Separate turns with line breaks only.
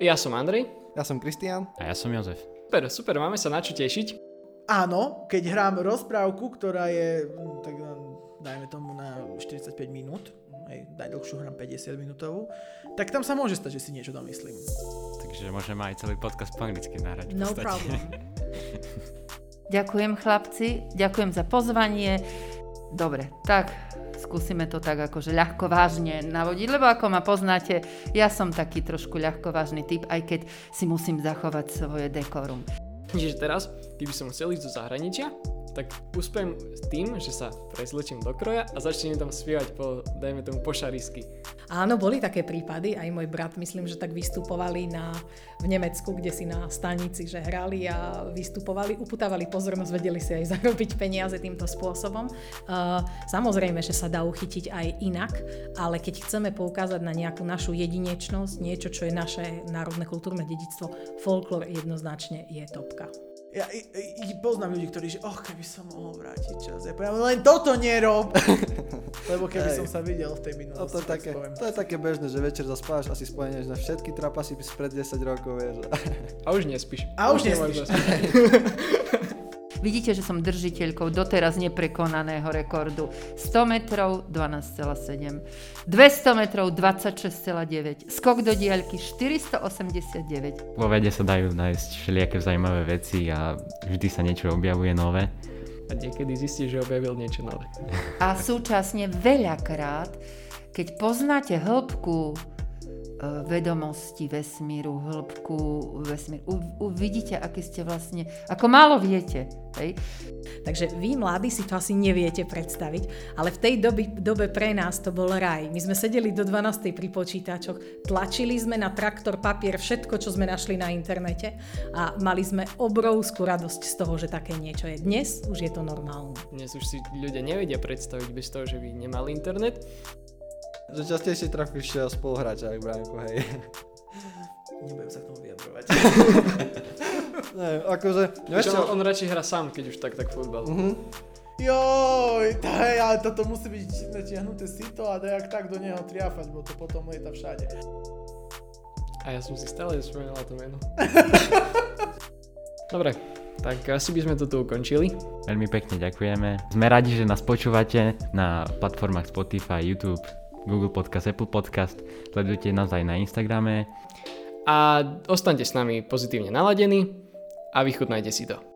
Ja som Andrej.
Ja som Kristian.
A ja som Jozef.
Super, super, máme sa na čo tešiť.
Áno, keď hrám rozprávku, ktorá je, mm, tak dajme tomu na 45 minút, aj najdlhšiu hrám 50 minútovú, tak tam sa môže stať, že si niečo domyslím.
Takže môžeme aj celý podcast po anglicky nahrať.
No
podstate.
problem.
Ďakujem chlapci, ďakujem za pozvanie. Dobre, tak skúsime to tak akože ľahko vážne navodiť, lebo ako ma poznáte, ja som taký trošku ľahko vážny typ, aj keď si musím zachovať svoje dekorum.
Čiže teraz, keby som chcel ísť do zahraničia, tak uspiem s tým, že sa prezlečím do kroja a začnem tam spievať po, dajme tomu, po šarisky.
Áno, boli také prípady, aj môj brat, myslím, že tak vystupovali na, v Nemecku, kde si na stanici, že hrali a vystupovali, uputávali pozornosť, vedeli si aj zarobiť peniaze týmto spôsobom. Uh, samozrejme, že sa dá uchytiť aj inak, ale keď chceme poukázať na nejakú našu jedinečnosť, niečo, čo je naše národné kultúrne dedictvo, folklór jednoznačne je topka.
Ja i, i, poznám ľudí, ktorí, že oh, keby som mohol vrátiť čas. Ja poviem, len toto nerob! Lebo keby
Hej.
som sa videl v tej
No
minulosti,
to, je
tak
také,
poviem.
to je také bežné, že večer zaspáš a si spomeneš na všetky trapasy spred 10 rokov, vieš.
A už nespíš.
A už
nemáš
nespíš.
Vidíte, že som držiteľkou doteraz neprekonaného rekordu. 100 metrov 12,7, 200 metrov 26,9, skok do diaľky 489.
Vo vede sa dajú nájsť všelijaké zaujímavé veci a vždy sa niečo objavuje nové.
A niekedy zistíš, že objavil niečo nové.
A súčasne veľakrát, keď poznáte hĺbku vedomosti vesmíru, hĺbku vesmíru, uvidíte, aký ste vlastne, ako málo viete. Hej?
Takže vy, mladí, si to asi neviete predstaviť, ale v tej doby, dobe pre nás to bol raj. My sme sedeli do 12. pri počítačoch, tlačili sme na traktor papier všetko, čo sme našli na internete a mali sme obrovskú radosť z toho, že také niečo je. Dnes už je to normálne.
Dnes už si ľudia nevedia predstaviť bez toho, že by nemali internet.
Že častejšie trafíš spoluhráča, ak Bránko, hej.
Nebudem sa k tomu vyjadrovať.
Ne, akože, vieš
Čo, on, on radšej hrá sám, keď už tak, tak futbal.
Mhm.
Joj, hej, ale toto musí byť natiahnuté sito a dajak tak do neho triafať, bo to potom lieta všade.
A ja som si stále spomínal to meno. Dobre, tak asi by sme to tu ukončili.
Veľmi pekne ďakujeme. Sme radi, že nás počúvate na platformách Spotify, YouTube, Google Podcast, Apple Podcast. Sledujte nás aj na Instagrame.
A ostaňte s nami pozitívne naladení a vychutnajte si to.